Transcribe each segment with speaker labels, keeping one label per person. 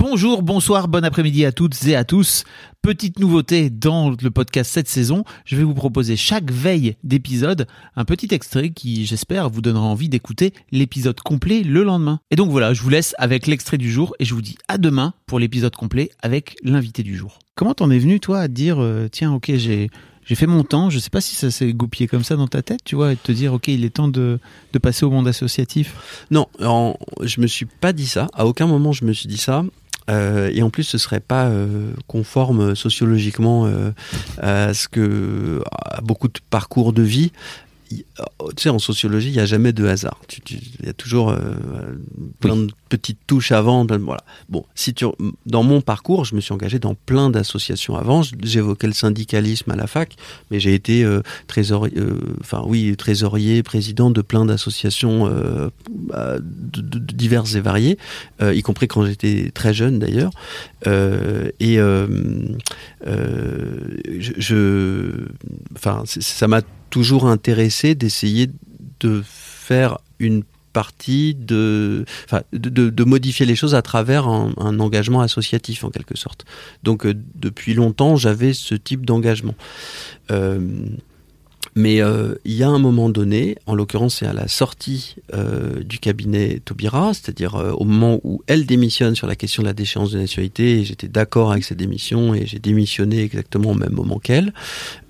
Speaker 1: Bonjour, bonsoir, bon après-midi à toutes et à tous. Petite nouveauté dans le podcast cette saison, je vais vous proposer chaque veille d'épisode un petit extrait qui, j'espère, vous donnera envie d'écouter l'épisode complet le lendemain. Et donc voilà, je vous laisse avec l'extrait du jour et je vous dis à demain pour l'épisode complet avec l'invité du jour. Comment t'en es venu toi à te dire euh, tiens ok j'ai j'ai fait mon temps, je sais pas si ça s'est goupillé comme ça dans ta tête, tu vois, et te dire ok il est temps de, de passer au monde associatif?
Speaker 2: Non, en- je me suis pas dit ça. À aucun moment je me suis dit ça. Euh, et en plus, ce serait pas euh, conforme sociologiquement euh, à ce que à beaucoup de parcours de vie. Euh, Tu sais, en sociologie, il n'y a jamais de hasard. Il y a toujours euh, plein de petites touches avant. de- voilà. Bon, si tu, dans mon parcours, je me suis engagé dans plein d'associations avant. J'évoquais le syndicalisme à la fac, mais j'ai été euh, trésorier, euh, enfin oui, trésorier, président de plein d'associations bah, diverses et variées, y compris quand j'étais très jeune d'ailleurs. Et je, je- enfin, ça m'a toujours intéressé d'essayer de faire une partie de, de, modifier les choses à travers un, engagement associatif en quelque sorte. Donc euh, depuis longtemps, j'avais ce type d'engagement. Euh, mais euh, il y a un moment donné, en l'occurrence c'est à la sortie du cabinet Taubira, c'est-à-dire au moment où elle démissionne sur la question de la déchéance de nationalité, j'étais d'accord avec cette démission et j'ai démissionné exactement au même moment qu'elle,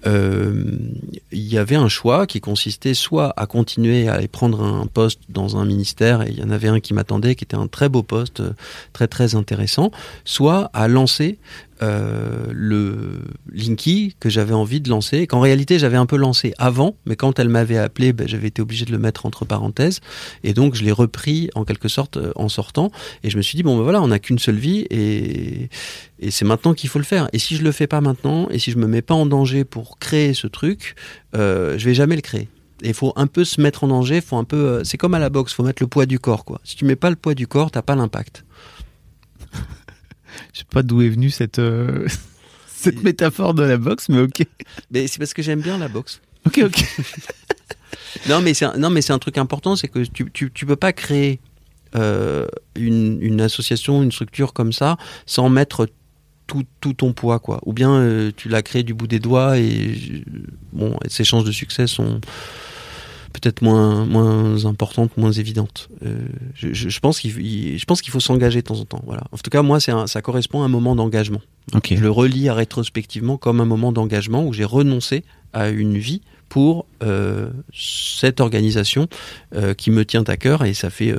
Speaker 2: il y avait un choix qui consistait soit à continuer à aller prendre un poste dans un ministère, et il y en avait un qui m'attendait, qui était un très beau poste, euh, très très intéressant, soit à lancer euh, le Linky que j'avais envie de lancer, qu'en réalité j'avais un peu lancé avant, mais quand elle m'avait appelé, ben, j'avais été obligé de le mettre entre parenthèses, et donc je l'ai repris en quelque sorte euh, en sortant, et je me suis dit, bon ben voilà, on n'a qu'une seule vie, et, et c'est maintenant qu'il faut le faire. Et si je le fais pas maintenant, et si je me mets pas en danger pour créer ce truc, euh, je vais jamais le créer. Et il faut un peu se mettre en danger, faut un peu, euh, c'est comme à la boxe, faut mettre le poids du corps, quoi. Si tu mets pas le poids du corps, t'as pas l'impact.
Speaker 1: Je sais pas d'où est venue cette euh, cette métaphore de la boxe, mais ok.
Speaker 2: Mais c'est parce que j'aime bien la boxe.
Speaker 1: Ok ok.
Speaker 2: Non, mais c'est un, non, mais c'est un truc important, c'est que tu, tu, tu peux pas créer euh, une, une association, une structure comme ça sans mettre tout, tout ton poids, quoi. Ou bien euh, tu l'as créé du bout des doigts et euh, bon, ses chances de succès sont peut-être moins, moins importantes, moins évidentes. Euh, je, je, je pense qu'il il- je pense qu'il faut s'engager de temps en temps. Voilà. En tout cas, moi, un- ça correspond à un moment d'engagement. Je le relis à rétrospectivement comme un moment d'engagement où j'ai renoncé à une vie pour euh, cette organisation qui me tient à cœur et ça fait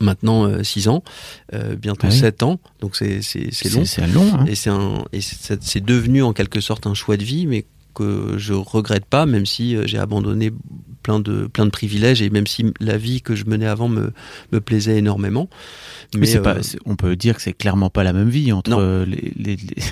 Speaker 2: maintenant 6 ans, euh, bientôt
Speaker 1: Ah oui.
Speaker 2: 7 ans, donc c'est long.
Speaker 1: C'est long. Hein.
Speaker 2: Et c'est un et c'est c'est devenu en quelque sorte un choix de vie, mais que je regrette pas, même si euh, j'ai abandonné plein de plein de privilèges et même si la vie que je menais avant me me plaisait énormément.
Speaker 1: Mais,
Speaker 2: euh,
Speaker 1: pas, on peut dire que c'est clairement pas la même vie entre
Speaker 2: Non.
Speaker 1: euh, les. les, les-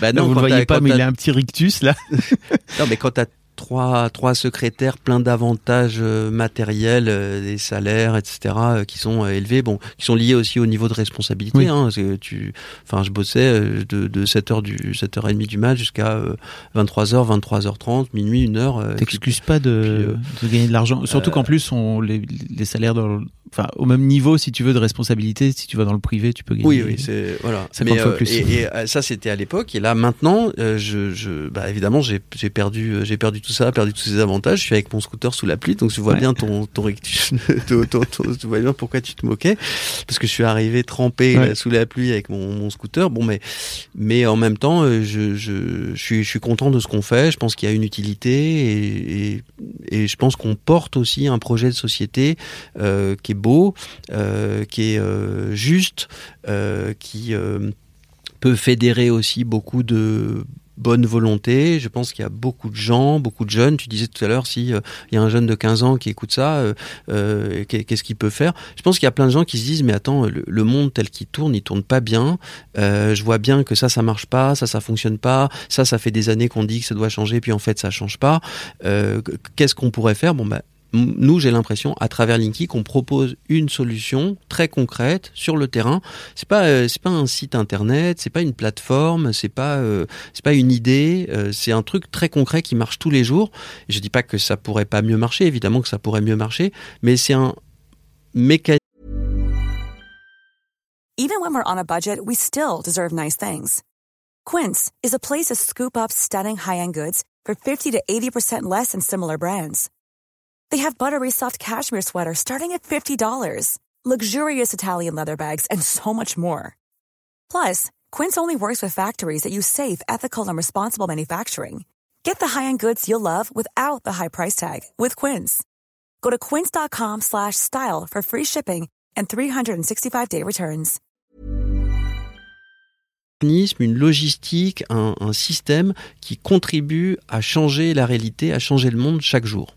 Speaker 2: bah
Speaker 1: vous
Speaker 2: quand
Speaker 1: voyez pas, mais il a un petit rictus là.
Speaker 2: Non, mais quand tu as trois, trois secrétaires, plein d'avantages euh, matériels, euh, des salaires, etc., euh, qui sont élevés, bon, qui sont liés aussi au niveau de responsabilité.
Speaker 1: Oui.
Speaker 2: Hein, parce que tu, enfin, je bossais de, de 7h du 7h30 du match jusqu'à euh, 23h, 23h30, minuit, 1h. euh,
Speaker 1: T'excuses pas de, de gagner de l'argent. Surtout
Speaker 2: euh,
Speaker 1: qu'en plus, on, les, les salaires dans, enfin, au même niveau, si tu veux, de responsabilité, si tu vas dans le privé, tu peux gagner.
Speaker 2: Oui, oui, c'est voilà.
Speaker 1: 50 fois
Speaker 2: euh,
Speaker 1: plus.
Speaker 2: Et, et, ça, c'était à l'époque. Et là, maintenant, euh, je, je, bah, évidemment, j'ai perdu, j'ai perdu tout ça, perdu tous ces avantages. Je suis avec mon scooter sous la pluie, donc tu vois
Speaker 1: Ouais.
Speaker 2: bien ton, ton ton- ton- tu vois bien pourquoi tu te moquais, parce que je suis arrivé trempé
Speaker 1: Ouais.
Speaker 2: là, sous la pluie avec mon, mon scooter. Bon, mais, mais en même temps, euh, je, je, je suis, je suis content de ce qu'on fait. Je pense qu'il y a une utilité et, et, et je pense qu'on porte aussi un projet de société euh, qui est beau, euh, qui est euh, juste, qui peut fédérer aussi beaucoup de bonne volonté. Je pense qu'il y a beaucoup de gens, beaucoup de jeunes. Tu disais tout à l'heure, si euh, il y a un jeune de 15 ans qui écoute ça, euh, euh, qu'est-ce qu'il peut faire? Je pense qu'il y a plein de gens qui se disent, mais attends, le, monde tel qu'il tourne, il tourne pas bien. je vois bien que ça, ça marche pas, ça, ça fonctionne pas. Ça, ça fait des années qu'on dit que ça doit changer, puis en fait, ça change pas. qu'est-ce qu'on pourrait faire? Bon, bah, nous, j'ai l'impression, à travers Linky, qu'on propose une solution très concrète sur le terrain. C'est pas, euh, c'est pas un site internet, c'est pas une plateforme, c'est pas, euh, c'est pas une idée. Euh, c'est un truc très concret qui marche tous les jours. Et je dis pas que ça pourrait pas mieux marcher, évidemment que ça pourrait mieux marcher, mais c'est un mécanisme.
Speaker 3: Even when we're on a budget, we still deserve nice things. Quince is a place to scoop up stunning high-end goods for 50 to 80% less than similar brands. They have buttery soft cashmere sweaters starting at $50, luxurious Italian leather bags, and so much more. Plus, Quince only works with factories that use safe, ethical, and responsible manufacturing. Get the high-end goods you'll love without the high price tag with Quince. Go to quince.com/style for free shipping and 365-day returns.
Speaker 2: Une logistique, un, un système qui contribue à changer la réalité, à changer le monde chaque jour.